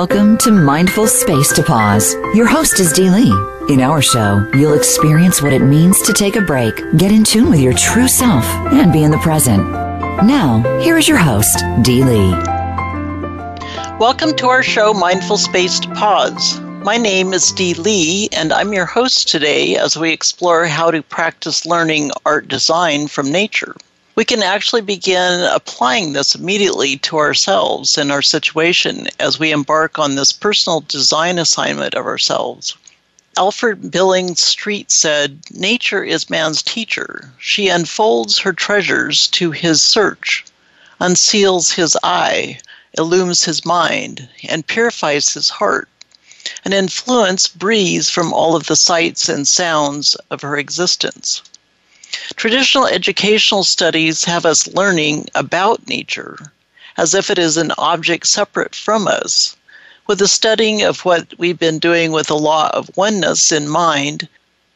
Welcome to Mindful Space to Pause. Your host is Dee Lee. In our show, you'll experience what it means to take a break, get in tune with your true self, and be in the present. Now, here is your host, Dee Lee. Welcome to our show, Mindful Space to Pause. My name is Dee Lee, and I'm your host today as we explore how to practice learning art design from nature we can actually begin applying this immediately to ourselves and our situation as we embark on this personal design assignment of ourselves. Alfred Billings Street said, Nature is man's teacher. She unfolds her treasures to his search, unseals his eye, illumes his mind, and purifies his heart. An influence breathes from all of the sights and sounds of her existence. Traditional educational studies have us learning about nature as if it is an object separate from us. With the studying of what we've been doing with the law of oneness in mind,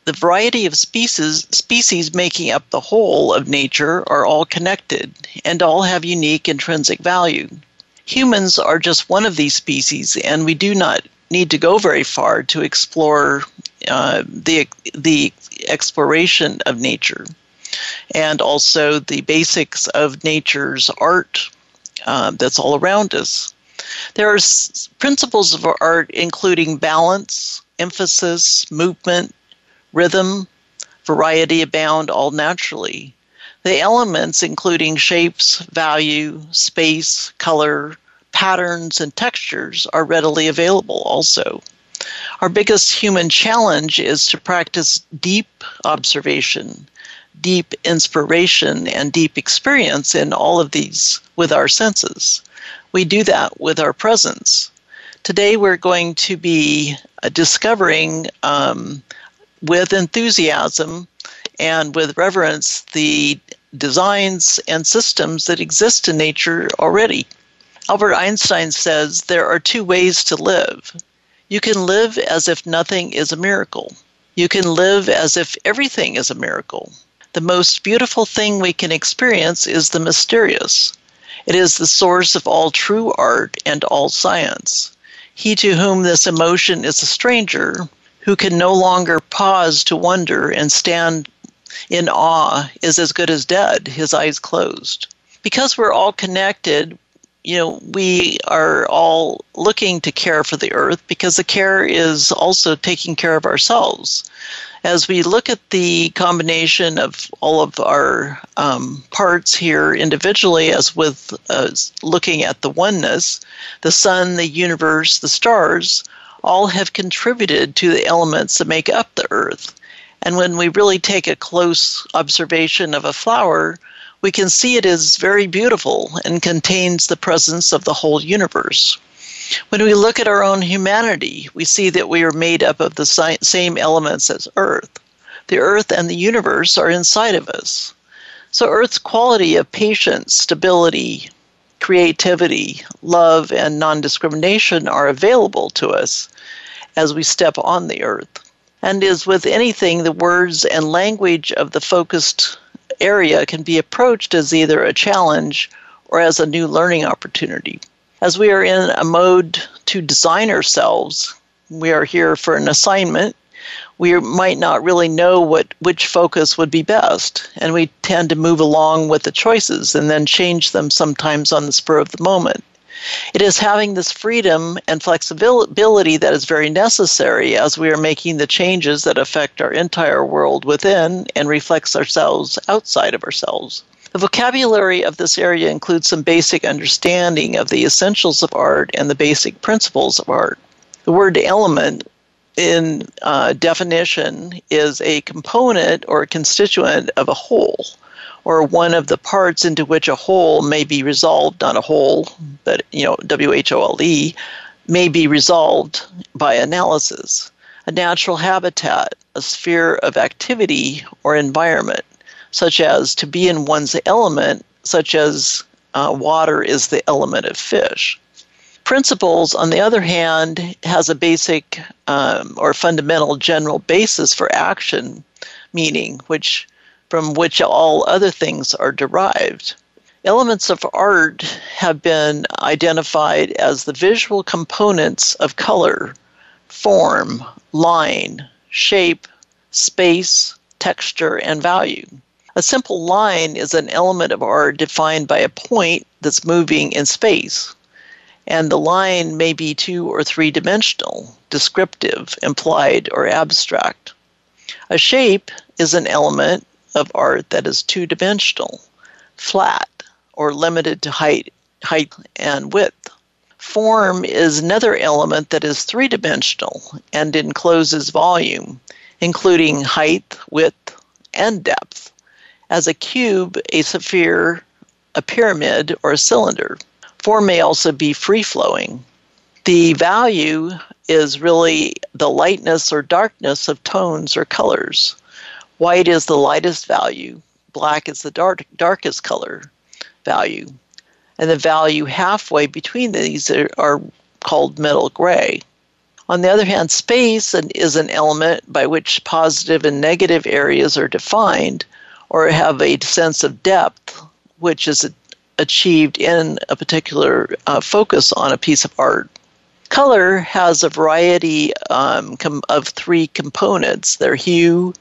the variety of species species making up the whole of nature are all connected and all have unique intrinsic value. Humans are just one of these species, and we do not need to go very far to explore uh, the the exploration of nature, and also the basics of nature's art uh, that's all around us. There are s- principles of art including balance, emphasis, movement, rhythm, variety abound all naturally. The elements, including shapes, value, space, color, patterns, and textures, are readily available also. Our biggest human challenge is to practice deep observation, deep inspiration, and deep experience in all of these with our senses. We do that with our presence. Today, we're going to be uh, discovering um, with enthusiasm and with reverence the designs and systems that exist in nature already. Albert Einstein says there are two ways to live you can live as if nothing is a miracle. You can live as if everything is a miracle. The most beautiful thing we can experience is the mysterious. It is the source of all true art and all science. He to whom this emotion is a stranger, who can no longer pause to wonder and stand in awe, is as good as dead, his eyes closed. Because we're all connected, you know, we are all looking to care for the earth because the care is also taking care of ourselves. As we look at the combination of all of our um, parts here individually, as with uh, looking at the oneness, the sun, the universe, the stars, all have contributed to the elements that make up the earth. And when we really take a close observation of a flower, we can see it is very beautiful and contains the presence of the whole universe. When we look at our own humanity, we see that we are made up of the same elements as Earth. The Earth and the universe are inside of us. So, Earth's quality of patience, stability, creativity, love, and non discrimination are available to us as we step on the Earth. And as with anything, the words and language of the focused area can be approached as either a challenge or as a new learning opportunity. As we are in a mode to design ourselves, we are here for an assignment. We might not really know what which focus would be best, and we tend to move along with the choices and then change them sometimes on the spur of the moment. It is having this freedom and flexibility that is very necessary as we are making the changes that affect our entire world within and reflects ourselves outside of ourselves. The vocabulary of this area includes some basic understanding of the essentials of art and the basic principles of art. The word element in uh, definition is a component or a constituent of a whole or one of the parts into which a whole may be resolved, not a whole, but you know, W H O L E, may be resolved by analysis. A natural habitat, a sphere of activity or environment, such as to be in one's element, such as uh, water is the element of fish. Principles, on the other hand, has a basic um, or fundamental general basis for action, meaning which from which all other things are derived. Elements of art have been identified as the visual components of color, form, line, shape, space, texture, and value. A simple line is an element of art defined by a point that's moving in space. And the line may be two or three dimensional, descriptive, implied, or abstract. A shape is an element of art that is two dimensional, flat, or limited to height, height and width. Form is another element that is three dimensional and encloses volume, including height, width, and depth. As a cube, a sphere, a pyramid, or a cylinder. Form may also be free flowing. The value is really the lightness or darkness of tones or colors. White is the lightest value, black is the dark, darkest color value. And the value halfway between these are, are called middle gray. On the other hand, space is an element by which positive and negative areas are defined or have a sense of depth, which is achieved in a particular uh, focus on a piece of art. Color has a variety um, com- of three components their hue,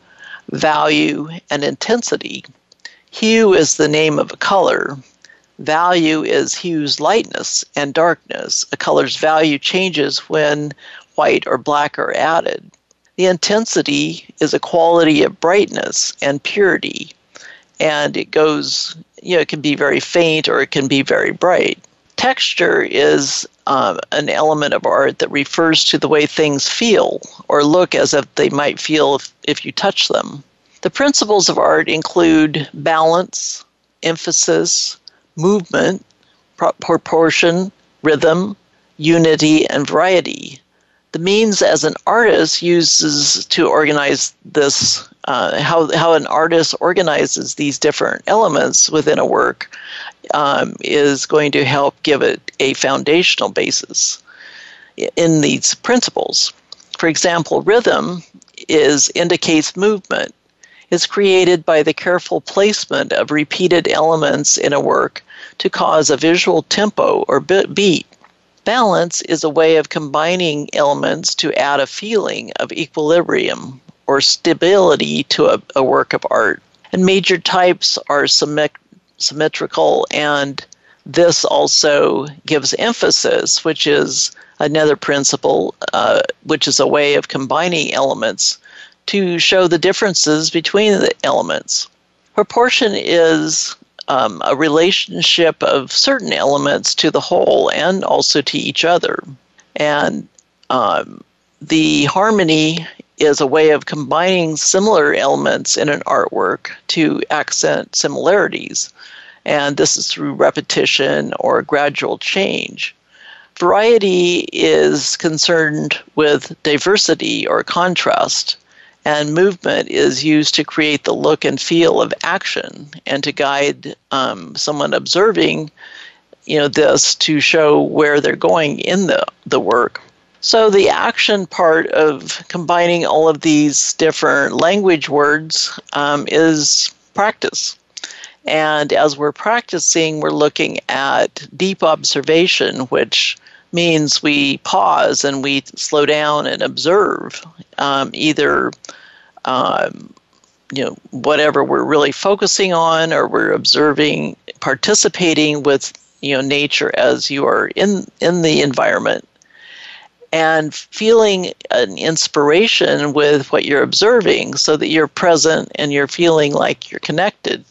value, and intensity. Hue is the name of a color. Value is hue's lightness and darkness. A color's value changes when white or black are added. The intensity is a quality of brightness and purity, and it goes you know, it can be very faint or it can be very bright. Texture is um, an element of art that refers to the way things feel or look as if they might feel if, if you touch them. The principles of art include balance, emphasis, movement, pro- proportion, rhythm, unity, and variety. The means as an artist uses to organize this uh, how how an artist organizes these different elements within a work um, is going to help give it a foundational basis in these principles. For example, rhythm is indicates movement. Is created by the careful placement of repeated elements in a work to cause a visual tempo or beat. Balance is a way of combining elements to add a feeling of equilibrium or stability to a, a work of art. And major types are symmet- symmetrical, and this also gives emphasis, which is another principle, uh, which is a way of combining elements to show the differences between the elements. Proportion is um, a relationship of certain elements to the whole and also to each other. And um, the harmony is a way of combining similar elements in an artwork to accent similarities. And this is through repetition or gradual change. Variety is concerned with diversity or contrast, and movement is used to create the look and feel of action and to guide um, someone observing you know this to show where they're going in the, the work so the action part of combining all of these different language words um, is practice. And as we're practicing, we're looking at deep observation, which means we pause and we slow down and observe um, either um, you know whatever we're really focusing on or we're observing participating with you know nature as you are in in the environment and feeling an inspiration with what you're observing so that you're present and you're feeling like you're connected.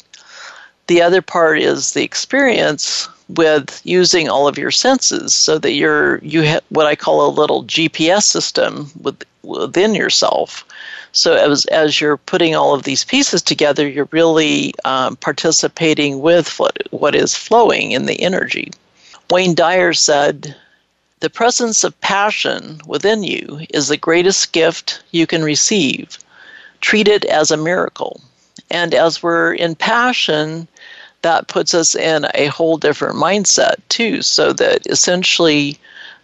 The other part is the experience with using all of your senses so that you're you have what I call a little GPS system with, within yourself. So as as you're putting all of these pieces together, you're really um, participating with what what is flowing in the energy. Wayne Dyer said, the presence of passion within you is the greatest gift you can receive. Treat it as a miracle. And as we're in passion, that puts us in a whole different mindset too. So that essentially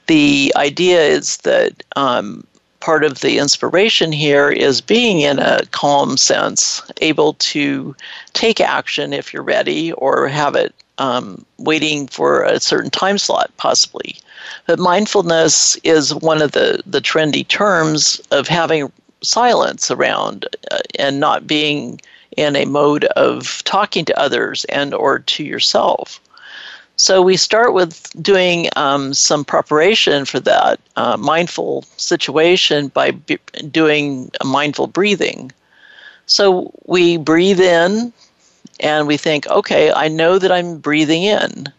the idea is that um, part of the inspiration here is being in a calm sense, able to take action if you're ready, or have it um, waiting for a certain time slot, possibly. But mindfulness is one of the, the trendy terms of having silence around uh, and not being in a mode of talking to others and or to yourself. So we start with doing um, some preparation for that uh, mindful situation by b- doing a mindful breathing. So we breathe in and we think, okay, I know that I'm breathing in.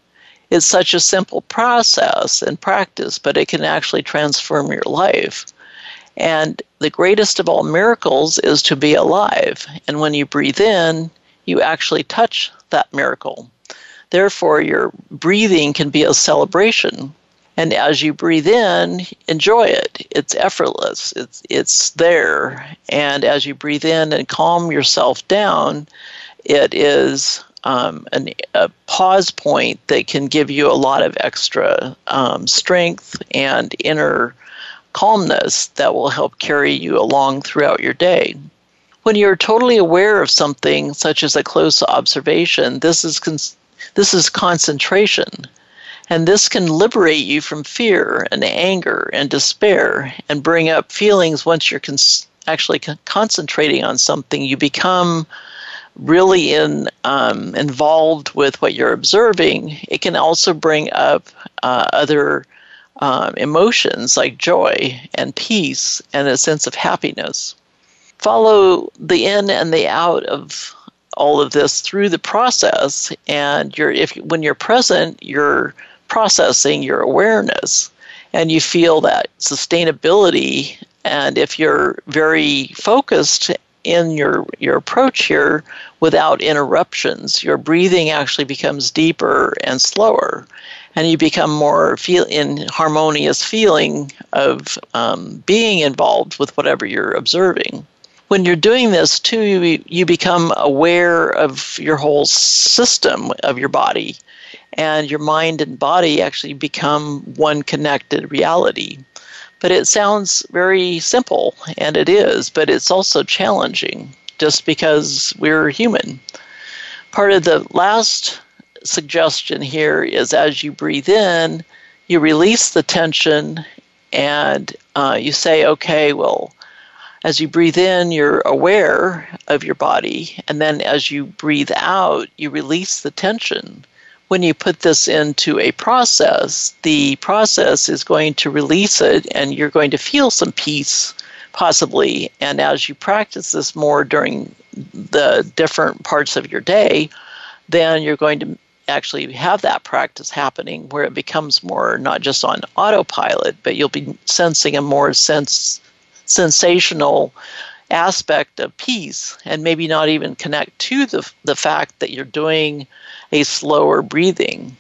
It's such a simple process and practice, but it can actually transform your life. And the greatest of all miracles is to be alive. And when you breathe in, you actually touch that miracle. Therefore, your breathing can be a celebration. And as you breathe in, enjoy it. It's effortless. It's it's there. And as you breathe in and calm yourself down, it is um, an, a pause point that can give you a lot of extra um, strength and inner calmness that will help carry you along throughout your day. When you're totally aware of something, such as a close observation, this is cons- this is concentration. And this can liberate you from fear and anger and despair and bring up feelings once you're actually con- concentrating on something. You become really in, um, involved with what you're observing. It can also bring up uh, other um, emotions like joy and peace and a sense of happiness. Follow the in and the out of all of this through the process and you're if when you're present you're processing your awareness and you feel that sustainability and if you're very focused in your your approach here without interruptions your breathing actually becomes deeper and slower and you become more feel in harmonious feeling of um, being involved with whatever you're observing when you're doing this too, you, you become aware of your whole system of your body, and your mind and body actually become one connected reality. But it sounds very simple, and it is, but it's also challenging just because we're human. Part of the last suggestion here is as you breathe in, you release the tension and uh, you say, okay, well, as you breathe in, you're aware of your body, and then as you breathe out, you release the tension. When you put this into a process, the process is going to release it, and you're going to feel some peace, possibly. And as you practice this more during the different parts of your day, then you're going to actually have that practice happening where it becomes more not just on autopilot, but you'll be sensing a more sense sensational aspect of peace and maybe not even connect to the, the fact that you're doing a slower breathing.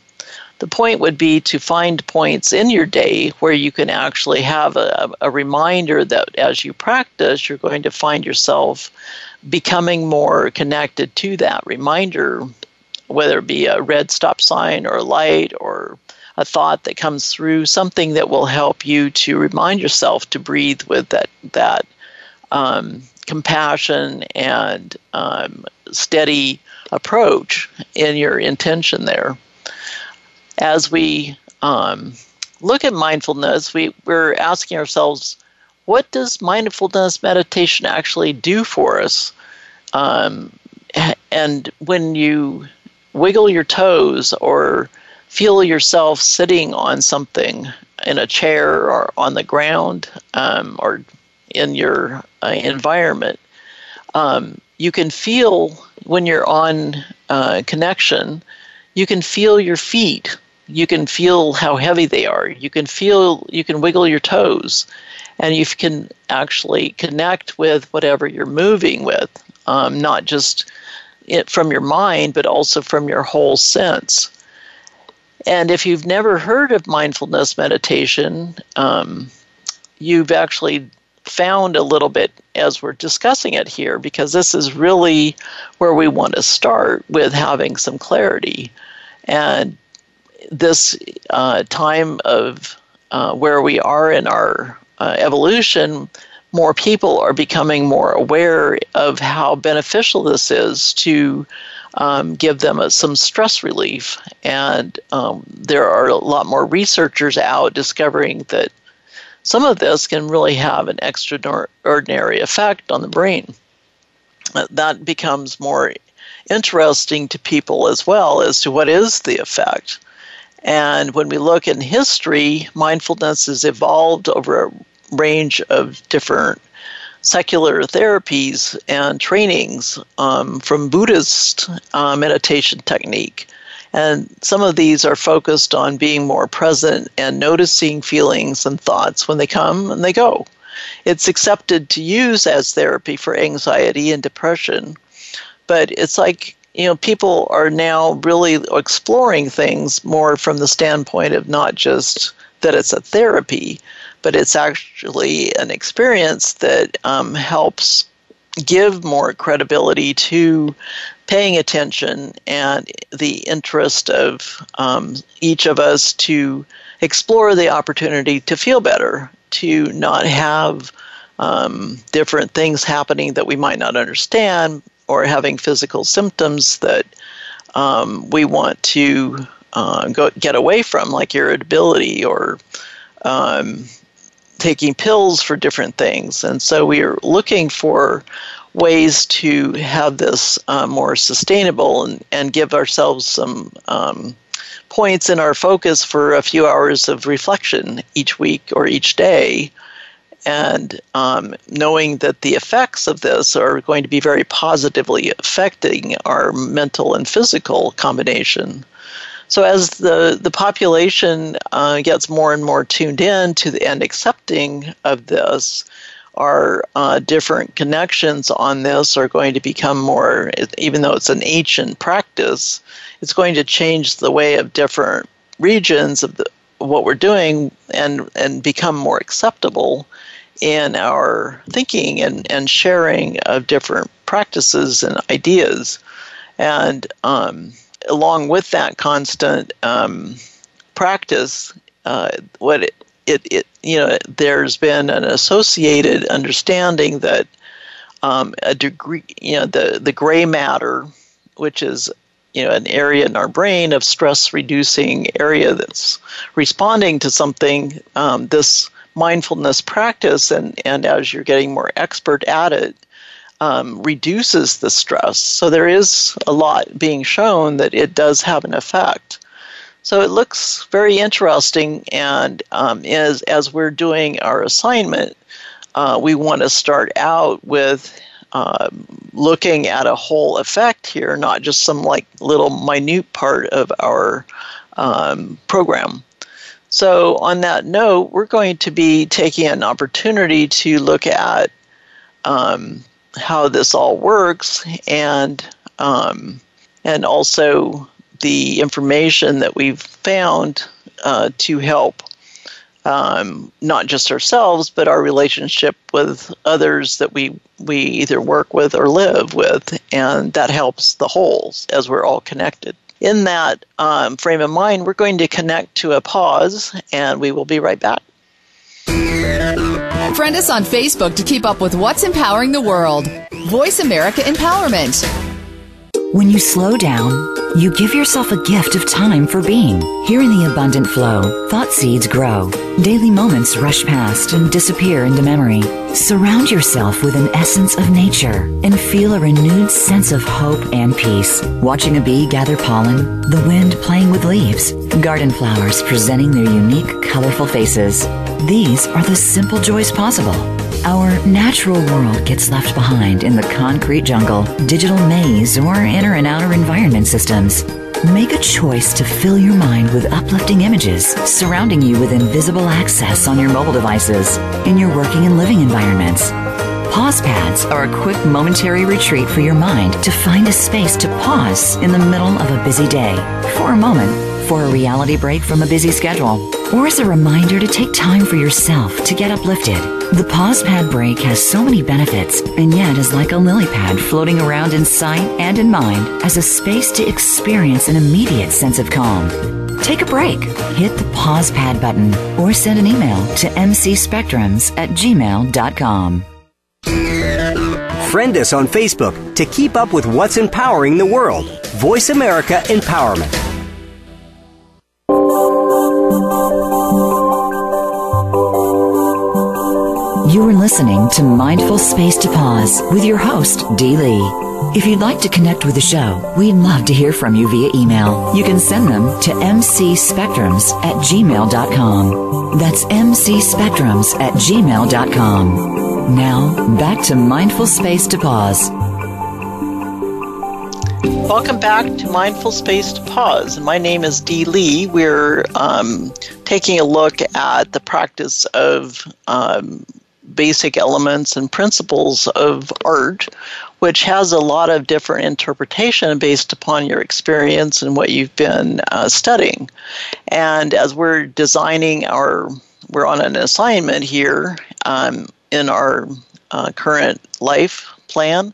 The point would be to find points in your day where you can actually have a, a reminder that as you practice, you're going to find yourself becoming more connected to that reminder, whether it be a red stop sign or a light or a thought that comes through, something that will help you to remind yourself to breathe with that that um, compassion and um, steady approach in your intention there. As we um, look at mindfulness, we, we're asking ourselves, what does mindfulness meditation actually do for us? Um, and when you wiggle your toes or feel yourself sitting on something in a chair or on the ground um, or in your uh, environment, um, you can feel when you're on uh, connection, you can feel your feet. You can feel how heavy they are. You can feel, you can wiggle your toes, and you can actually connect with whatever you're moving with, um, not just it from your mind, but also from your whole sense. And if you've never heard of mindfulness meditation, um, you've actually found a little bit as we're discussing it here, because this is really where we want to start with having some clarity. And this uh, time of uh, where we are in our uh, evolution, more people are becoming more aware of how beneficial this is to um, give them a, some stress relief. And um, there are a lot more researchers out discovering that some of this can really have an extraordinary effect on the brain. Uh, that becomes more interesting to people as well as to what is the effect. And when we look in history, mindfulness has evolved over a range of different secular therapies and trainings um, from Buddhist uh, meditation technique. And some of these are focused on being more present and noticing feelings and thoughts when they come and they go. It's accepted to use as therapy for anxiety and depression, but it's like you know people are now really exploring things more from the standpoint of not just that it's a therapy, but it's actually an experience that um, helps give more credibility to paying attention and the interest of um, each of us to explore the opportunity to feel better, to not have um, different things happening that we might not understand, or having physical symptoms that um, we want to uh, go, get away from, like irritability or um, taking pills for different things. And so we are looking for ways to have this uh, more sustainable and, and give ourselves some um, points in our focus for a few hours of reflection each week or each day. And um, knowing that the effects of this are going to be very positively affecting our mental and physical combination. So as the the population uh, gets more and more tuned in to the and accepting of this, our uh, different connections on this are going to become more. Even though it's an ancient practice, it's going to change the way of different regions of the, what we're doing and and become more acceptable in our thinking and, and sharing of different practices and ideas. And um, along with that constant um, practice, uh, what it, it, it, you know, there's been an associated understanding that um, a degree, you know, the, the gray matter, which is you know an area in our brain of stress reducing area that's responding to something um, this mindfulness practice and and as you're getting more expert at it um, reduces the stress. So there is a lot being shown that it does have an effect. So it looks very interesting, and um, as as we're doing our assignment, uh, we want to start out with uh, looking at a whole effect here, not just some like little minute part of our um, program. So, on that note, we're going to be taking an opportunity to look at um, how this all works and um, and also the information that we've found uh, to help um, not just ourselves but our relationship with others that we we either work with or live with and that helps the wholes as we're all connected in that um, frame of mind we're going to connect to a pause and we will be right back Friend us on Facebook to keep up with what's empowering the world. Voice America Empowerment. When you slow down, you give yourself a gift of time for being. Here in the abundant flow, thought seeds grow. Daily moments rush past and disappear into memory. Surround yourself with an essence of nature and feel a renewed sense of hope and peace. Watching a bee gather pollen, the wind playing with leaves, garden flowers presenting their unique, colorful faces. These are the simple joys possible. Our natural world gets left behind in the concrete jungle, digital maze, or inner and outer environment systems. Make a choice to fill your mind with uplifting images, surrounding you with invisible access on your mobile devices, in your working and living environments. Pause pads are a quick momentary retreat for your mind to find a space to pause in the middle of a busy day for a moment for a reality break from a busy schedule, or as a reminder to take time for yourself to get uplifted. The pause pad break has so many benefits and yet is like a lily pad floating around in sight and in mind as a space to experience an immediate sense of calm. Take a break, hit the pause pad button, or send an email to mcspectrums at gmail.com. Friend us on Facebook to keep up with what's empowering the world. Voice America Empowerment. You are listening to Mindful Space to Pause with your host, Dee Lee. If you'd like to connect with the show, we'd love to hear from you via email. You can send them to mcspectrums at gmail.com. That's mcspectrums at gmail.com. Now, back to Mindful Space to Pause. Welcome back to Mindful Space to Pause. My name is Dee Lee. We're um, taking a look at the practice of um, basic elements and principles of art, which has a lot of different interpretation based upon your experience and what you've been uh, studying. And as we're designing our, we're on an assignment here um, in our uh, current life plan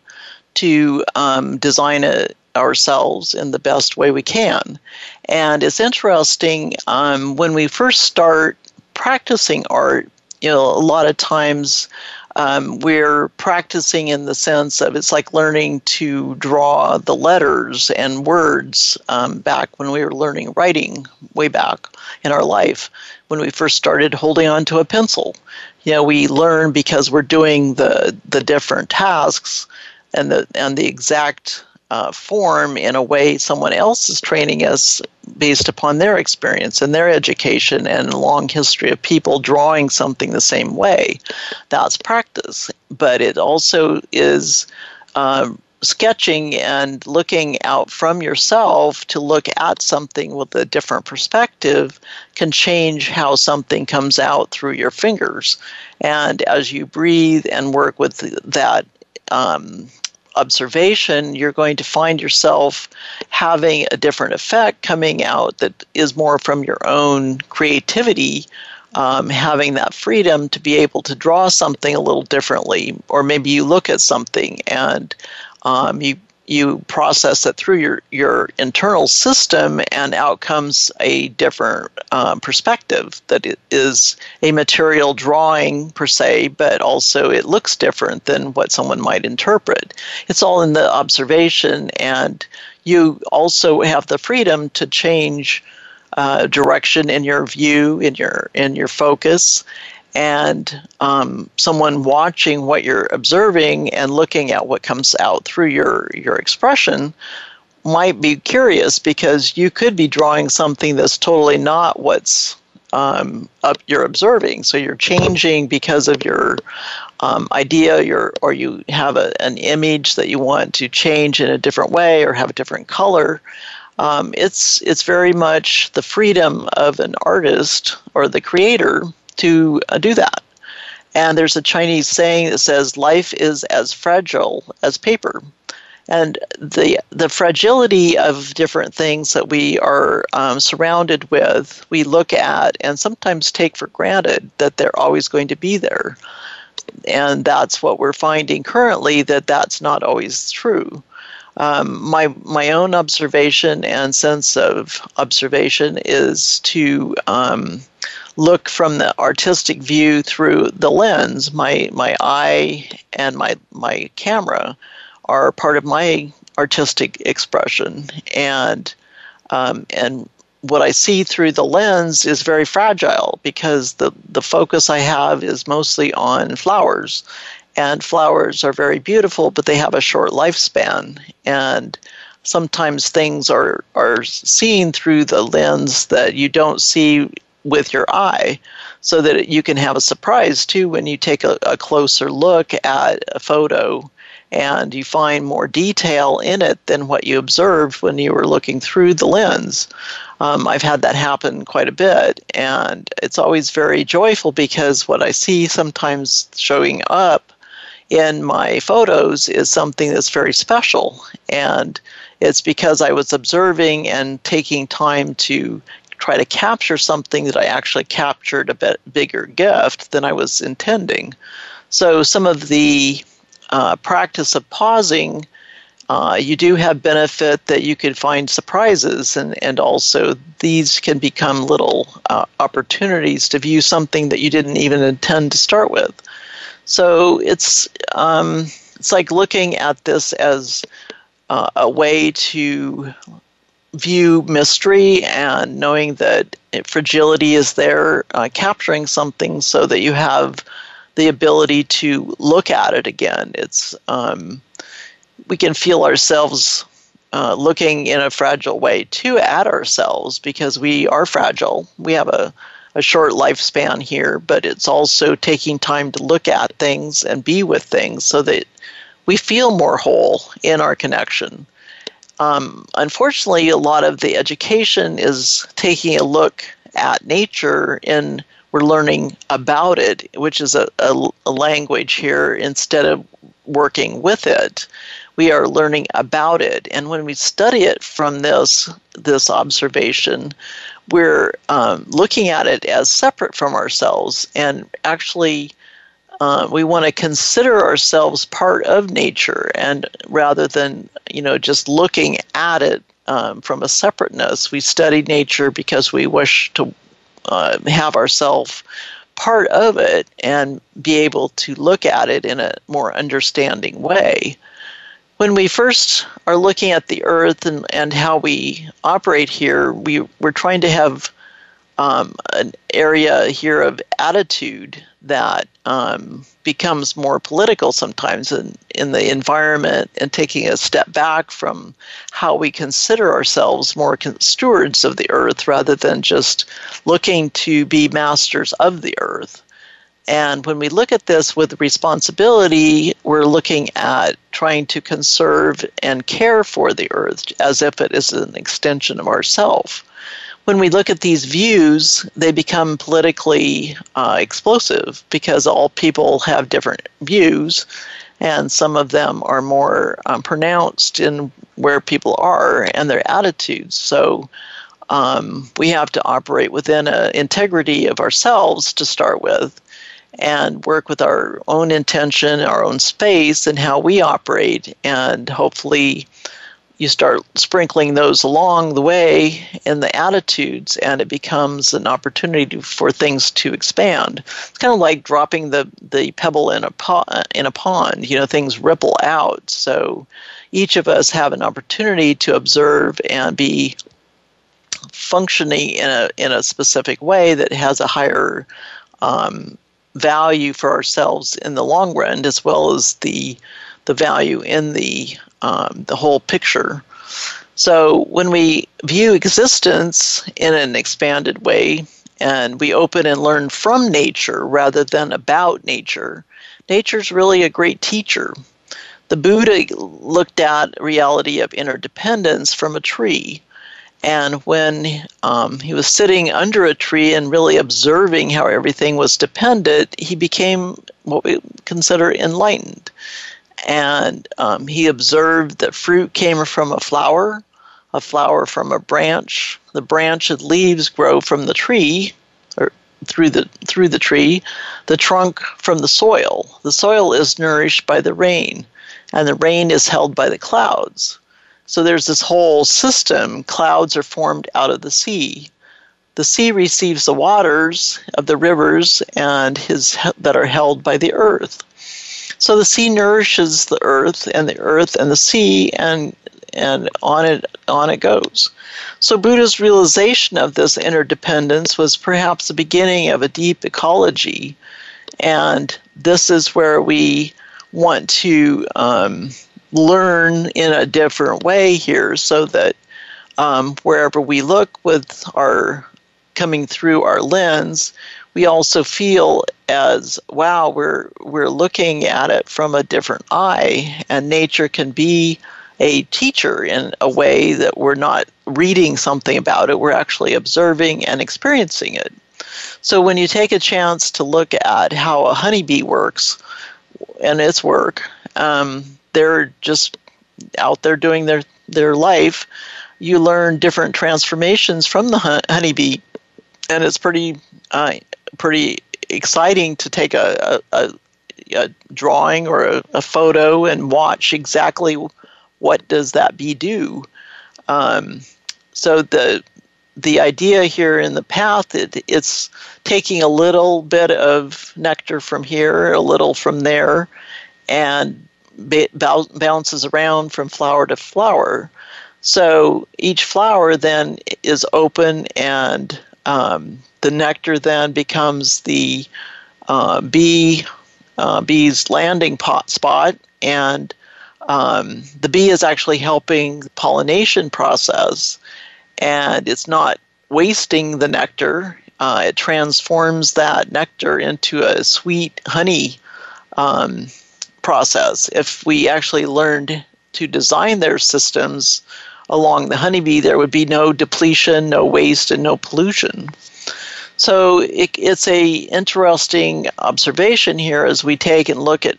to um, design it ourselves in the best way we can. And it's interesting um, when we first start practicing art, you know, a lot of times um, we're practicing in the sense of it's like learning to draw the letters and words um, back when we were learning writing way back in our life when we first started holding on to a pencil. You know, we learn because we're doing the the different tasks and the and the exact uh, form in a way someone else is training us based upon their experience and their education and long history of people drawing something the same way. That's practice, but it also is. Uh, sketching and looking out from yourself to look at something with a different perspective can change how something comes out through your fingers. And as you breathe and work with that um, observation, you're going to find yourself having a different effect coming out that is more from your own creativity. Um, having that freedom to be able to draw something a little differently, or maybe you look at something and um, you you process it through your, your internal system and out comes a different uh, perspective that it is a material drawing per se but also it looks different than what someone might interpret. It's all in the observation and you also have the freedom to change uh, direction in your view in your in your focus and um, someone watching what you're observing and looking at what comes out through your your expression might be curious because you could be drawing something that's totally not what's um, up you're observing. So you're changing because of your um, idea, your or you have a, an image that you want to change in a different way or have a different color. Um, it's it's very much the freedom of an artist or the creator to uh, do that. And there's a Chinese saying that says, life is as fragile as paper. And the, the fragility of different things that we are um, surrounded with, we look at and sometimes take for granted that they're always going to be there. And that's what we're finding currently that that's not always true. Um, my my own observation and sense of observation is to um, look from the artistic view through the lens. My my eye and my my camera are part of my artistic expression, and um, and what I see through the lens is very fragile because the the focus I have is mostly on flowers, and flowers are very beautiful, but they have a short lifespan, and sometimes things are are seen through the lens that you don't see with your eye so that you can have a surprise too when you take a, a closer look at a photo and you find more detail in it than what you observed when you were looking through the lens. Um, I've had that happen quite a bit, and it's always very joyful because what I see sometimes showing up in my photos is something that's very special. And it's because I was observing and taking time to try to capture something that I actually captured a bit bigger gift than I was intending. So some of the uh, practice of pausing, uh, you do have benefit that you could find surprises, and, and also these can become little uh, opportunities to view something that you didn't even intend to start with. So it's um, it's like looking at this as uh, a way to view mystery and knowing that fragility is there, uh, capturing something so that you have the ability to look at it again. It's um, we can feel ourselves uh, looking in a fragile way too at ourselves because we are fragile. We have a a short lifespan here, but it's also taking time to look at things and be with things so that we feel more whole in our connection. Um, unfortunately, a lot of the education is taking a look at nature and we're learning about it, which is a, a, a language here instead of working with it. We are learning about it, and when we study it from this this observation, we're um, looking at it as separate from ourselves and actually uh, we want to consider ourselves part of nature and rather than you know just looking at it um, from a separateness we study nature because we wish to uh, have ourselves part of it and be able to look at it in a more understanding way. When we first are looking at the earth and, and how we operate here we, we're trying to have um, an area here of attitude that um, becomes more political sometimes in, in the environment and taking a step back from how we consider ourselves more stewards of the earth rather than just looking to be masters of the earth. And when we look at this with responsibility, we're looking at trying to conserve and care for the earth as if it is an extension of ourself when we look at these views, they become politically uh, explosive because all people have different views, and some of them are more um, pronounced in where people are and their attitudes. So um, we have to operate within an integrity of ourselves to start with and work with our own intention, our own space, and how we operate, and hopefully you start sprinkling those along the way in the attitudes and it becomes an opportunity for things to expand. It's kind of like dropping the, the pebble in a, pot, in a pond you know things ripple out. So each of us have an opportunity to observe and be functioning in a, in a specific way that has a higher um, value for ourselves in the long run as well as the the value in the um, the whole picture. So when we view existence in an expanded way and we open and learn from nature rather than about nature, nature's really a great teacher. The Buddha looked at reality of interdependence from a tree. And when um, he was sitting under a tree and really observing how everything was dependent, he became what we consider enlightened and um, he observed that fruit came from a flower, a flower from a branch. The branch and leaves grow from the tree, or through the through the tree. The trunk from the soil. The soil is nourished by the rain, and the rain is held by the clouds. So there's this whole system. Clouds are formed out of the sea. The sea receives the waters of the rivers and his that are held by the earth. So the sea nourishes the earth, and the earth and the sea, and and on it on it goes. So Buddha's realization of this interdependence was perhaps the beginning of a deep ecology, and this is where we want to um, learn in a different way here, so that um, wherever we look with our coming through our lens, we also feel as wow we're we're looking at it from a different eye and nature can be a teacher in a way that we're not reading something about it we're actually observing and experiencing it. So when you take a chance to look at how a honeybee works and its work um, they're just out there doing their their life you learn different transformations from the honeybee and it's pretty uh, pretty exciting to take a, a, a drawing or a, a, photo and watch exactly what does that bee do. Um, so the the idea here in the path it, it's taking a little bit of nectar from here, a little from there, and ba- bounces around from flower to flower. So each flower then is open, and um, the nectar then becomes the uh, bee uh, bee's landing pot spot, and um, the bee is actually helping the pollination process, and it's not wasting the nectar. Uh, it transforms that nectar into a sweet honey um, process. If we actually learned to design their systems along the honeybee, there would be no depletion, no waste, and no pollution. So it, it's a interesting observation here as we take and look at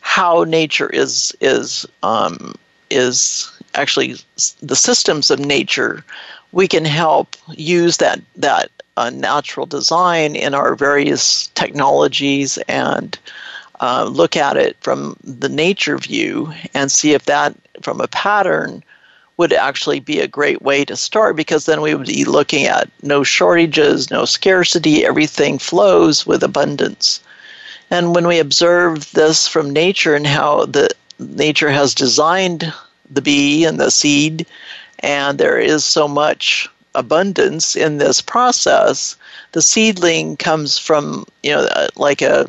how nature is is um, is actually the systems of nature. We can help use that that uh, natural design in our various technologies and uh, look at it from the nature view and see if that from a pattern would actually be a great way to start because then we would be looking at no shortages, no scarcity, everything flows with abundance. And when we observe this from nature and how the nature has designed the bee and the seed, and there is so much abundance in this process, the seedling comes from, you know, uh, like a,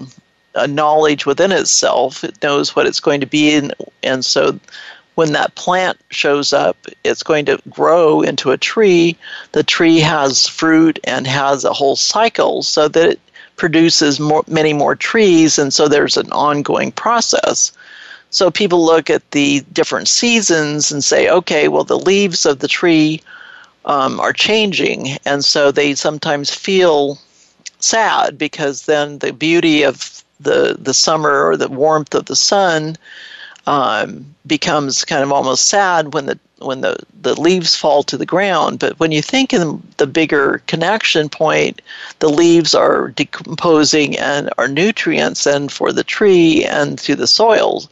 a knowledge within itself. It knows what it's going to be, and, and so when that plant shows up, it's going to grow into a tree. The tree has fruit and has a whole cycle so that it produces more, many more trees, and so there's an ongoing process. So people look at the different seasons and say, okay, well, the leaves of the tree um, are changing, and so they sometimes feel sad because then the beauty of the the summer or the warmth of the sun um, becomes kind of almost sad when the when the, the leaves fall to the ground. But when you think in the bigger connection point, the leaves are decomposing and are nutrients and for the tree and to the soil.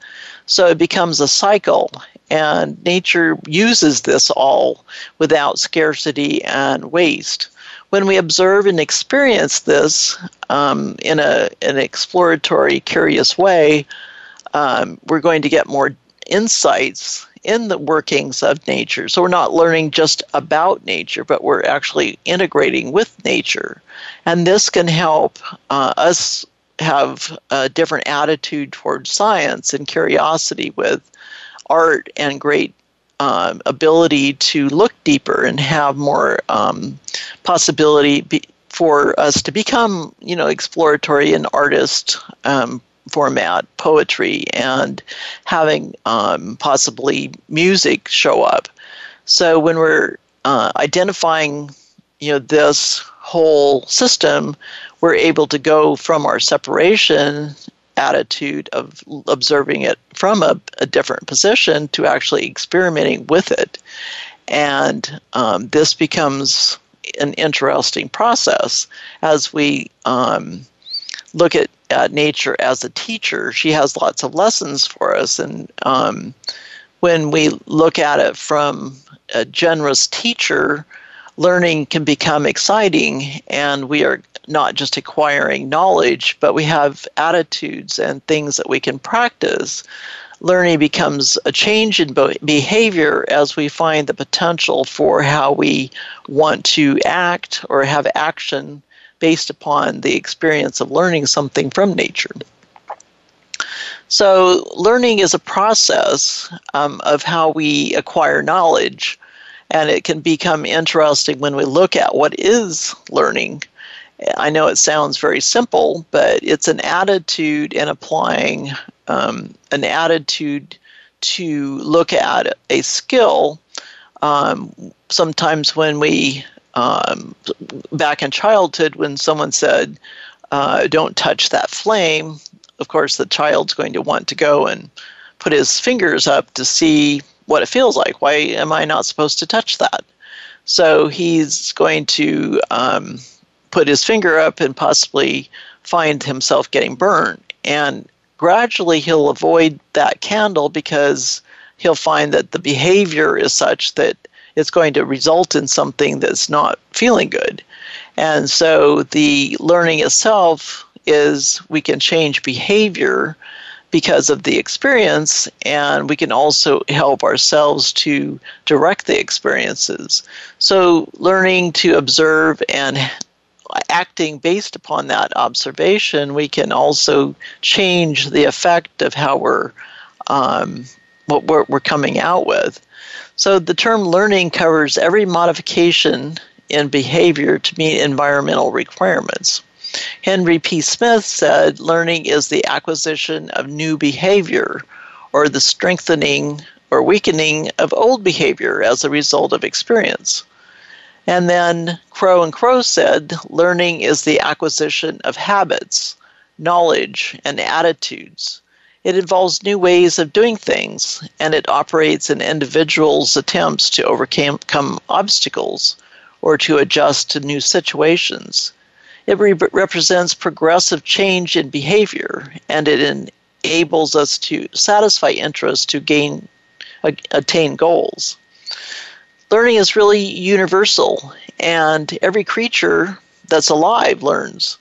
So it becomes a cycle. And nature uses this all without scarcity and waste. When we observe and experience this um, in a, an exploratory, curious way, um, we're going to get more insights in the workings of nature. So we're not learning just about nature, but we're actually integrating with nature. And this can help uh, us have a different attitude towards science and curiosity with art and great um, ability to look deeper and have more um, possibility be, for us to become, you know, exploratory and artist um, format, poetry, and having um, possibly music show up. So when we're uh, identifying, you know, this whole system, we're able to go from our separation attitude of observing it from a, a different position to actually experimenting with it. And um, this becomes an interesting process as we um, look at uh, nature as a teacher. She has lots of lessons for us, and um, when we look at it from a generous teacher, learning can become exciting, and we are not just acquiring knowledge, but we have attitudes and things that we can practice. Learning becomes a change in behavior as we find the potential for how we want to act or have action based upon the experience of learning something from nature. So, learning is a process um, of how we acquire knowledge, and it can become interesting when we look at what is learning. I know it sounds very simple, but it's an attitude in applying um, an attitude to look at a skill. Um, sometimes when we um, back in childhood when someone said, uh, don't touch that flame, of course, the child's going to want to go and put his fingers up to see what it feels like. Why am I not supposed to touch that? So he's going to um, put his finger up and possibly find himself getting burned. And gradually he'll avoid that candle because he'll find that the behavior is such that it's going to result in something that's not feeling good. And so the learning itself is we can change behavior because of the experience, and we can also help ourselves to direct the experiences. So, learning to observe and acting based upon that observation, we can also change the effect of how we're um, what we're, we're coming out with. So the term learning covers every modification in behavior to meet environmental requirements. Henry P. Smith said learning is the acquisition of new behavior or the strengthening or weakening of old behavior as a result of experience. And then Crow and Crow said learning is the acquisition of habits, knowledge, and attitudes. It involves new ways of doing things, and it operates in individuals' attempts to overcome obstacles or to adjust to new situations. It re- represents progressive change in behavior, and it enables us to satisfy interests to gain attain goals. Learning is really universal, and every creature that's alive learns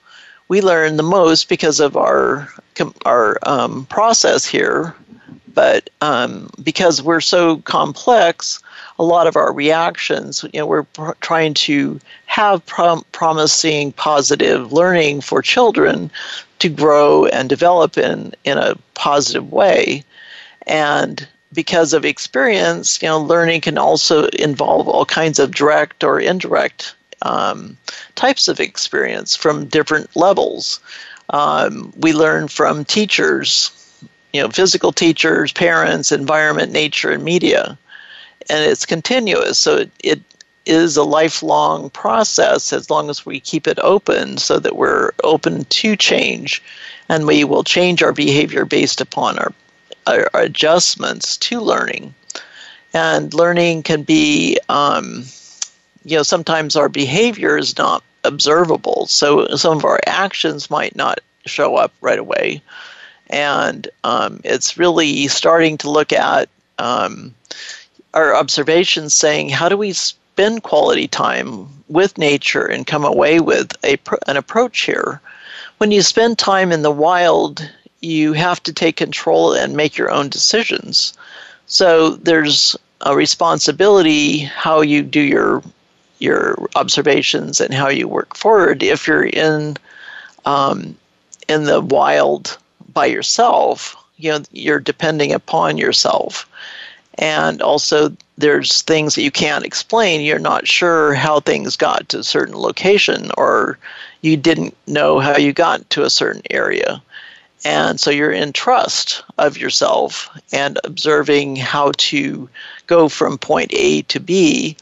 we learn the most because of our our um, process here, but um, because we're so complex, a lot of our reactions, you know, we're pr- trying to have prom- promising, positive learning for children to grow and develop in in a positive way, and because of experience, you know, learning can also involve all kinds of direct or indirect um, types of experience from different levels. Um, we learn from teachers, you know, physical teachers, parents, environment, nature, and media. And it's continuous. So it, it is a lifelong process as long as we keep it open so that we're open to change and we will change our behavior based upon our, our, adjustments to learning. And learning can be um, you know, sometimes our behavior is not observable. So some of our actions might not show up right away. And um, it's really starting to look at um, our observations saying, how do we spend quality time with nature and come away with a, an approach here? When you spend time in the wild, you have to take control and make your own decisions. So there's a responsibility how you do your your observations and how you work forward. If you're in um, in the wild by yourself, you know you're depending upon yourself, and also there's things that you can't explain. You're not sure how things got to a certain location, or you didn't know how you got to a certain area. And so you're in trust of yourself and observing how to go from point A to B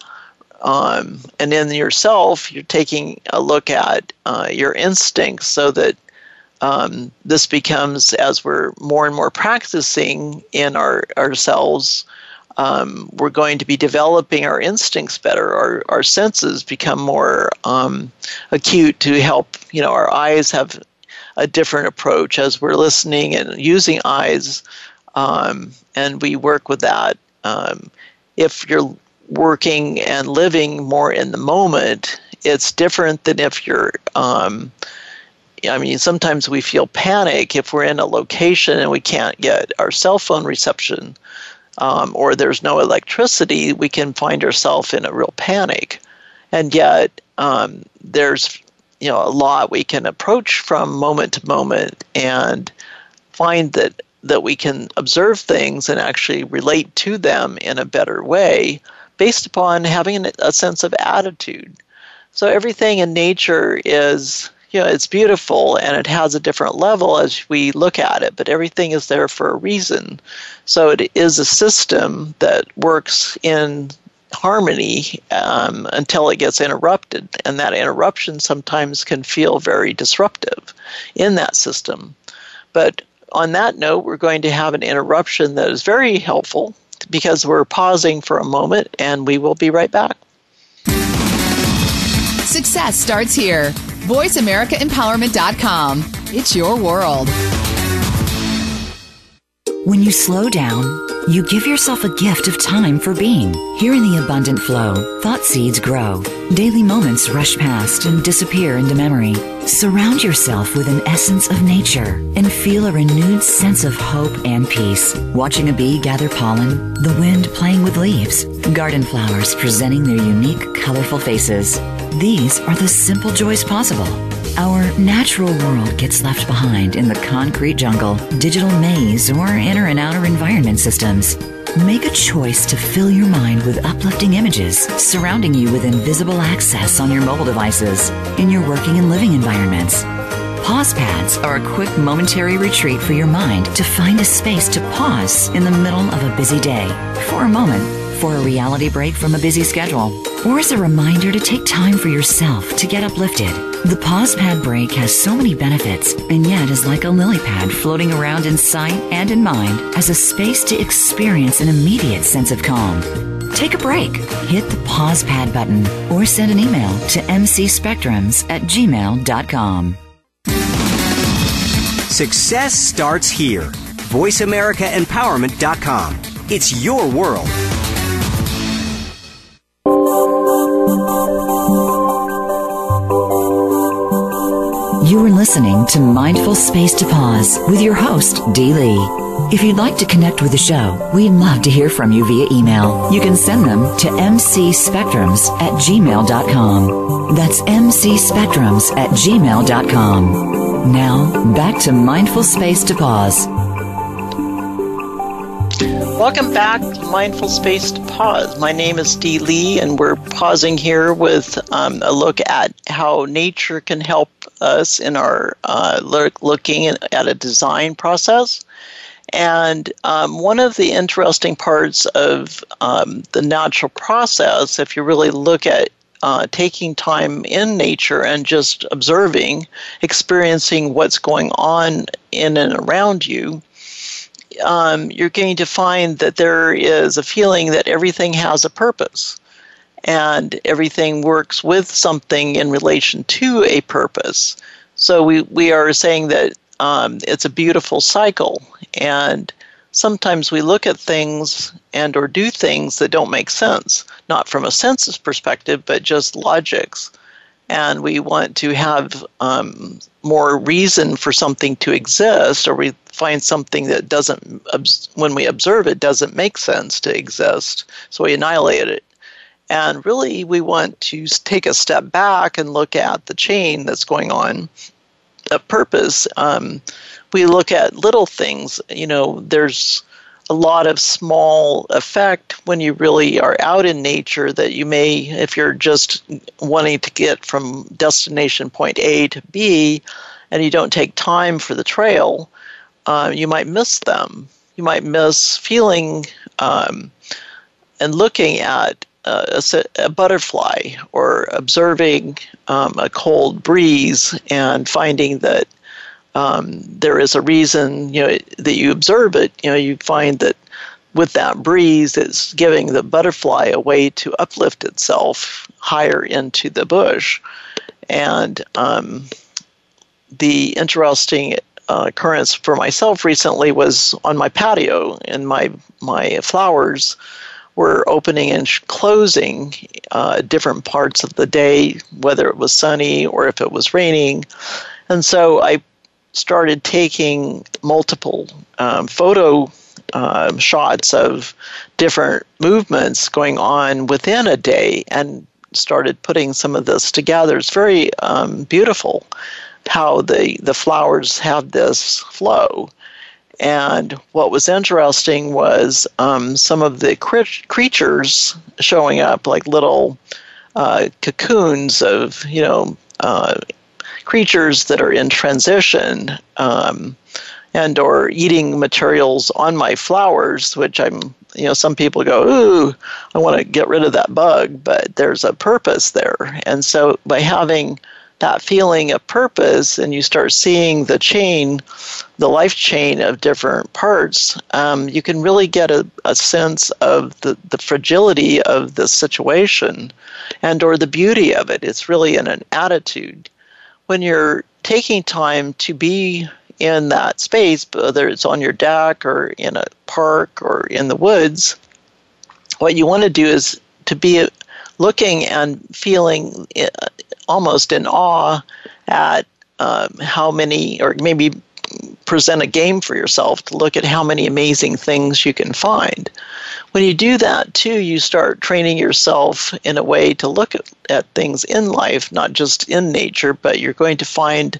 um, and in yourself, you're taking a look at uh, your instincts so that um, this becomes, as we're more and more practicing in our ourselves, um, we're going to be developing our instincts better. Our, our senses become more um, acute to help, you know, our eyes have a different approach as we're listening and using eyes, um, and we work with that. Um, if you're working and living more in the moment, it's different than if you're. Um, I mean, sometimes we feel panic if we're in a location and we can't get our cell phone reception, um, or there's no electricity. We can find ourselves in a real panic, and yet um, there's you know a lot we can approach from moment to moment and find that that we can observe things and actually relate to them in a better way based upon having a sense of attitude. So everything in nature is, you know, it's beautiful and it has a different level as we look at it, but everything is there for a reason. So it is a system that works in harmony um, until it gets interrupted, and that interruption sometimes can feel very disruptive in that system. But on that note, we're going to have an interruption that is very helpful because we're pausing for a moment and we will be right back. Success starts here. VoiceAmericaEmpowerment.com. It's your world. When you slow down, you give yourself a gift of time for being. Here in the abundant flow, thought seeds grow. Daily moments rush past and disappear into memory. Surround yourself with an essence of nature and feel a renewed sense of hope and peace. Watching a bee gather pollen, the wind playing with leaves, garden flowers presenting their unique, colorful faces. These are the simple joys possible. Our natural world gets left behind in the concrete jungle, digital maze, or inner and outer environment systems. Make a choice to fill your mind with uplifting images, surrounding you with invisible access on your mobile devices, in your working and living environments. Pause pads are a quick momentary retreat for your mind to find a space to pause in the middle of a busy day for a moment for a reality break from a busy schedule, or as a reminder to take time for yourself to get uplifted. The pause pad break has so many benefits and yet is like a lily pad floating around in sight and in mind as a space to experience an immediate sense of calm. Take a break. Hit the pause pad button or send an email to mcspectrums at gmail.com. Success starts here. VoiceAmericaEmpowerment.com. It's your world. You are listening to Mindful Space to Pause with your host, Dee Lee. If you'd like to connect with the show, we'd love to hear from you via email. You can send them to mcspectrums at gmail.com. That's mcspectrums at gmail.com. Now, back to Mindful Space to Pause. Welcome back to Mindful Space to Pause. My name is Dee Lee, and we're pausing here with um, a look at how nature can help us in our uh, looking at a design process. And um, one of the interesting parts of um, the natural process, if you really look at uh, taking time in nature and just observing, experiencing what's going on in and around you, um, you're going to find that there is a feeling that everything has a purpose and everything works with something in relation to a purpose. So we, we are saying that um, it's a beautiful cycle and sometimes we look at things and or do things that don't make sense not from a census perspective but just logics and we want to have um, more reason for something to exist or we find something that doesn't when we observe it doesn't make sense to exist so we annihilate it and really we want to take a step back and look at the chain that's going on a purpose um, we look at little things you know there's a lot of small effect when you really are out in nature that you may if you're just wanting to get from destination point a to b and you don't take time for the trail uh, you might miss them. You might miss feeling um, and looking at a, a, butterfly or observing um, a cold breeze and finding that um, there is a reason you know that you observe it. You know, you find that with that breeze, it's giving the butterfly a way to uplift itself higher into the bush, and um, the interesting uh, occurrence for myself recently was on my patio, and my my flowers were opening and closing uh, different parts of the day, whether it was sunny or if it was raining, and so I started taking multiple um, photo um, shots of different movements going on within a day and started putting some of this together. It's very um, beautiful how the, the flowers have this flow. And what was interesting was um, some of the cre- creatures showing up, like little uh, cocoons of, you know, uh, creatures that are in transition um, and or eating materials on my flowers, which I'm, you know, some people go, ooh, I want to get rid of that bug, but there's a purpose there. And so by having that feeling of purpose and you start seeing the chain, the life chain of different parts, um, you can really get a, a sense of the, the fragility of the situation and or the beauty of it. It's really in an attitude. When you're taking time to be in that space, whether it's on your deck or in a park or in the woods, what you want to do is to be looking and feeling uh, almost in awe at um, how many, or maybe present a game for yourself to look at how many amazing things you can find. When you do that too, you start training yourself in a way to look at, at things in life, not just in nature, but you're going to find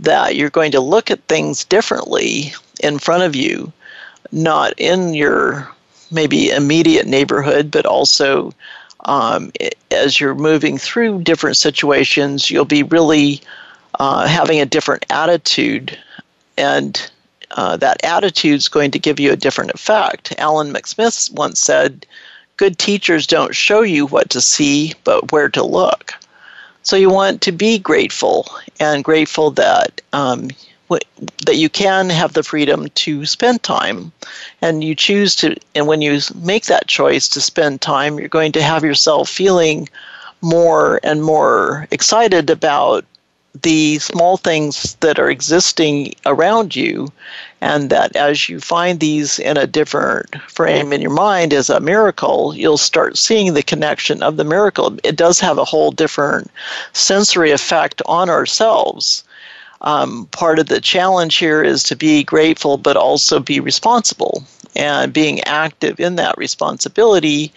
that you're going to look at things differently in front of you, not in your maybe immediate neighborhood, but also um, as you're moving through different situations, you'll be really uh, having a different attitude, and uh, that attitude is going to give you a different effect. Alan McSmith once said, Good teachers don't show you what to see, but where to look. So you want to be grateful and grateful that um, that you can have the freedom to spend time. And you choose to and when you make that choice to spend time you're going to have yourself feeling more and more excited about the small things that are existing around you. And that as you find these in a different frame in your mind as a miracle you'll start seeing the connection of the miracle. It does have a whole different sensory effect on ourselves um, part of the challenge here is to be grateful but also be responsible. And being active in that responsibility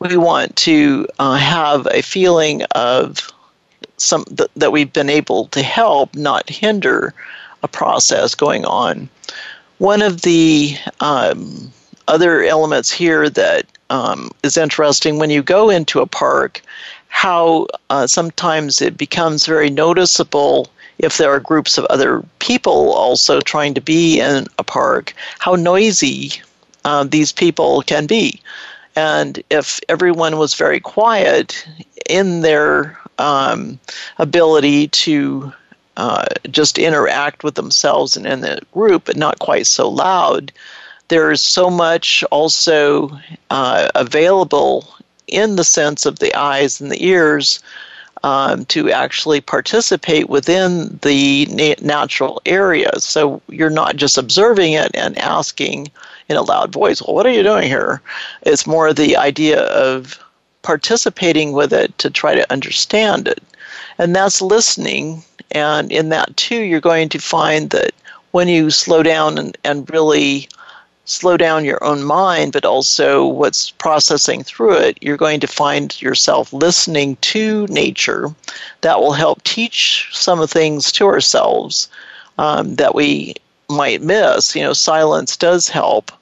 we want to uh, have a feeling of some th- that we've been able to help not hinder a process going on. One of the um, other elements here that um, is interesting when you go into a park how uh, sometimes it becomes very noticeable if there are groups of other people also trying to be in a park, how noisy uh, these people can be. And if everyone was very quiet in their um, ability to uh, just interact with themselves and in the group, but not quite so loud, there's so much also uh, available in the sense of the eyes and the ears um, to actually participate within the na- natural areas. So you're not just observing it and asking in a loud voice, well, what are you doing here? It's more the idea of participating with it to try to understand it. And that's listening. And in that, too, you're going to find that when you slow down and, and really slow down your own mind, but also what's processing through it, you're going to find yourself listening to nature. That will help teach some of things to ourselves um, that we might miss. You know, silence does help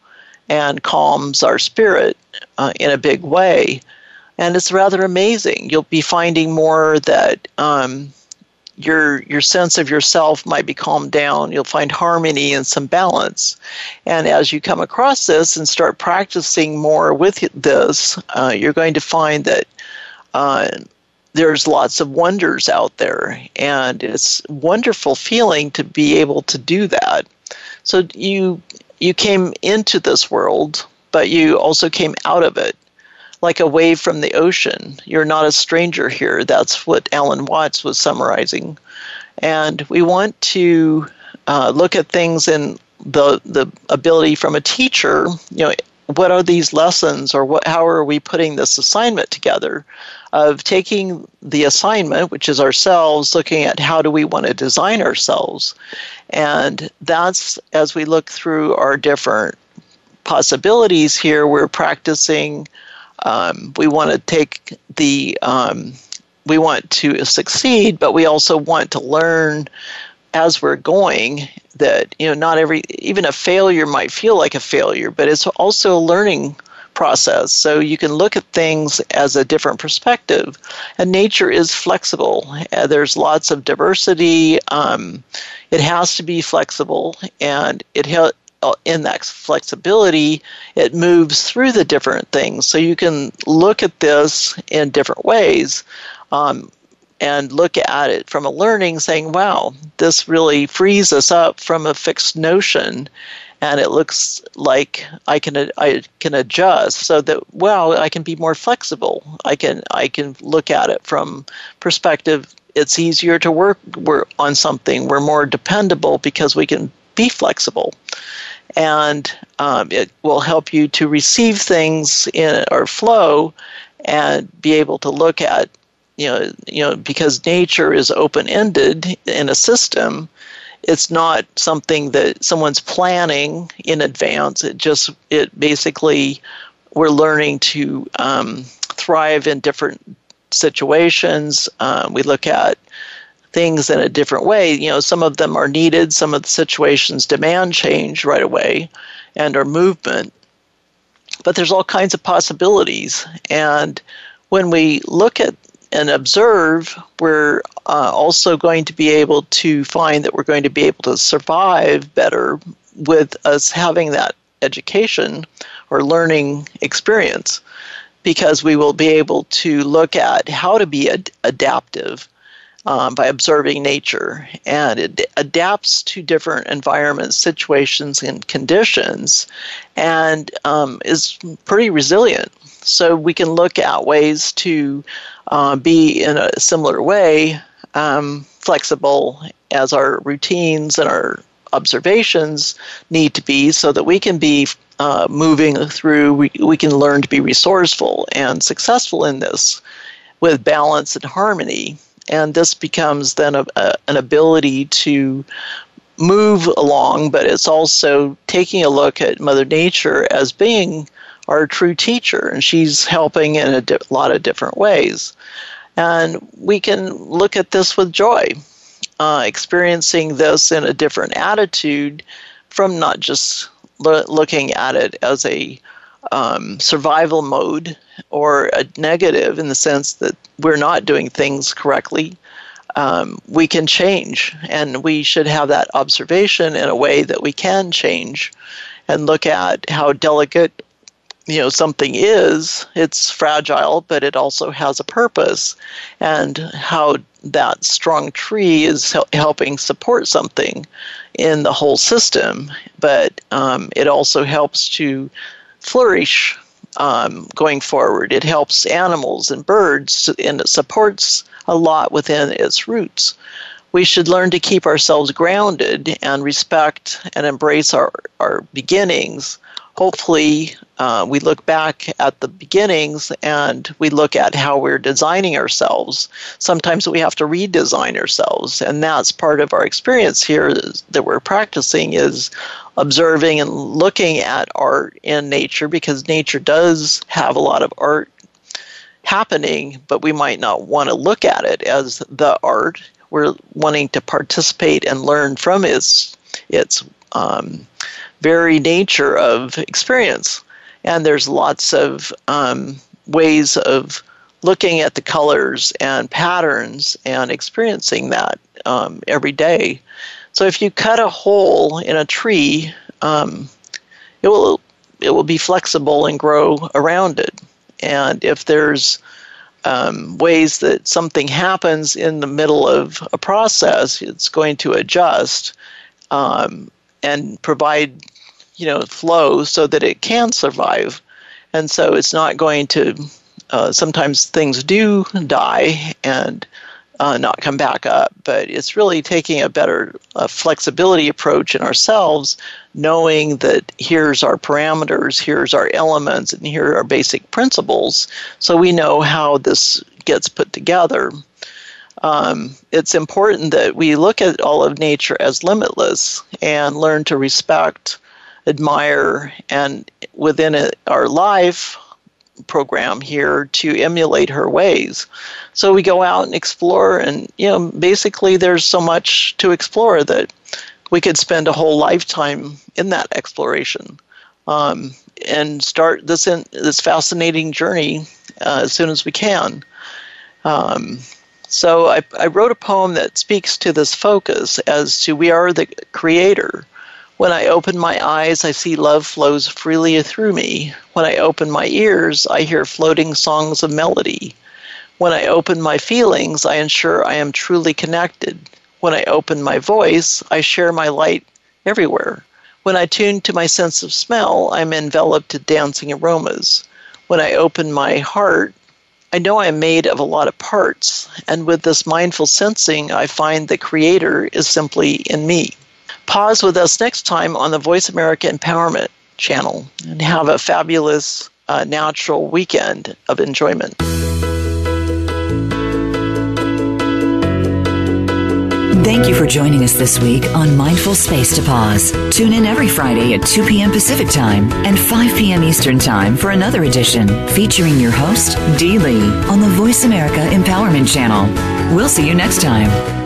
and calms our spirit uh, in a big way. And it's rather amazing. You'll be finding more that um, your your sense of yourself might be calmed down. You'll find harmony and some balance. And as you come across this and start practicing more with this uh, you're going to find that uh, there's lots of wonders out there. And it's wonderful feeling to be able to do that. So you you came into this world but you also came out of it like a wave from the ocean. You're not a stranger here. That's what Alan Watts was summarizing. And we want to uh, look at things in the the ability from a teacher. You know, what are these lessons, or what? How are we putting this assignment together? Of taking the assignment, which is ourselves, looking at how do we want to design ourselves, and that's as we look through our different possibilities here. We're practicing um, we want to take the um, we want to succeed, but we also want to learn as we're going that you know not every even a failure might feel like a failure, but it's also a learning process. So you can look at things as a different perspective. And nature is flexible. Uh, there's lots of diversity. Um, it has to be flexible, and it ha- uh, in that flexibility, it moves through the different things. So you can look at this in different ways um, and look at it from a learning, saying, wow, this really frees us up from a fixed notion. And it looks like I can I can adjust so that wow I can be more flexible. I can I can look at it from perspective it's easier to work we're on something. We're more dependable because we can be flexible. And um, it will help you to receive things in our flow and be able to look at, you know, you know, because nature is open ended in a system, it's not something that someone's planning in advance. It just, it basically, we're learning to um, thrive in different situations. Um, we look at things in a different way. You know, some of them are needed, some of the situations demand change right away and our movement. But there's all kinds of possibilities. And when we look at and observe, we're uh, also going to be able to find that we're going to be able to survive better with us having that education or learning experience because we will be able to look at how to be ad- adaptive um, by observing nature. And it adapts to different environments, situations, and conditions, and um, is pretty resilient. So we can look at ways to uh, be in a similar way um, flexible as our routines and our observations need to be so that we can be uh, moving through, we, we can learn to be resourceful and successful in this with balance and harmony. And this becomes then a, a, an ability to move along, but it's also taking a look at Mother Nature as being our true teacher, and she's helping in a di- lot of different ways. And we can look at this with joy, uh, experiencing this in a different attitude from not just lo- looking at it as a um, survival mode or a negative in the sense that we're not doing things correctly. Um, we can change, and we should have that observation in a way that we can change and look at how delicate you know something is. It's fragile but it also has a purpose. And how that strong tree is helping support something in the whole system. But um, it also helps to flourish um, going forward. It helps animals and birds and it supports a lot within its roots. We should learn to keep ourselves grounded and respect and embrace our, our beginnings hopefully uh, we look back at the beginnings and we look at how we're designing ourselves. Sometimes we have to redesign ourselves, and that's part of our experience here that we're practicing is observing and looking at art in nature because nature does have a lot of art happening, but we might not want to look at it as the art. We're wanting to participate and learn from its its um, very nature of experience. And there's lots of um, ways of looking at the colors and patterns and experiencing that um, every day. So if you cut a hole in a tree, um, it will it will be flexible and grow around it. And if there's um, ways that something happens in the middle of a process, it's going to adjust. Um, and provide you know flow so that it can survive. And so it's not going to uh, sometimes things do die and uh, not come back up but it's really taking a better uh, flexibility approach in ourselves knowing that here's our parameters here's our elements and here are basic principles so we know how this gets put together um, it's important that we look at all of nature as limitless and learn to respect, admire, and within it, our life program here to emulate her ways. So we go out and explore, and you know, basically, there's so much to explore that we could spend a whole lifetime in that exploration. Um, and start this in, this fascinating journey uh, as soon as we can. Um, so I, I wrote a poem that speaks to this focus as to we are the creator. When I open my eyes, I see love flows freely through me. When I open my ears, I hear floating songs of melody. When I open my feelings, I ensure I am truly connected. When I open my voice, I share my light everywhere. When I tune to my sense of smell, I'm enveloped in dancing aromas. When I open my heart, I know I'm made of a lot of parts, and with this mindful sensing, I find the creator is simply in me. Pause with us next time on the Voice America Empowerment channel and have a fabulous uh, natural weekend of enjoyment. Thank you for joining us this week on Mindful Space to Pause. Tune in every Friday at 2 p.m. Pacific Time and 5 p.m. Eastern Time for another edition featuring your host, Dee Lee, on the Voice America Empowerment Channel. We'll see you next time.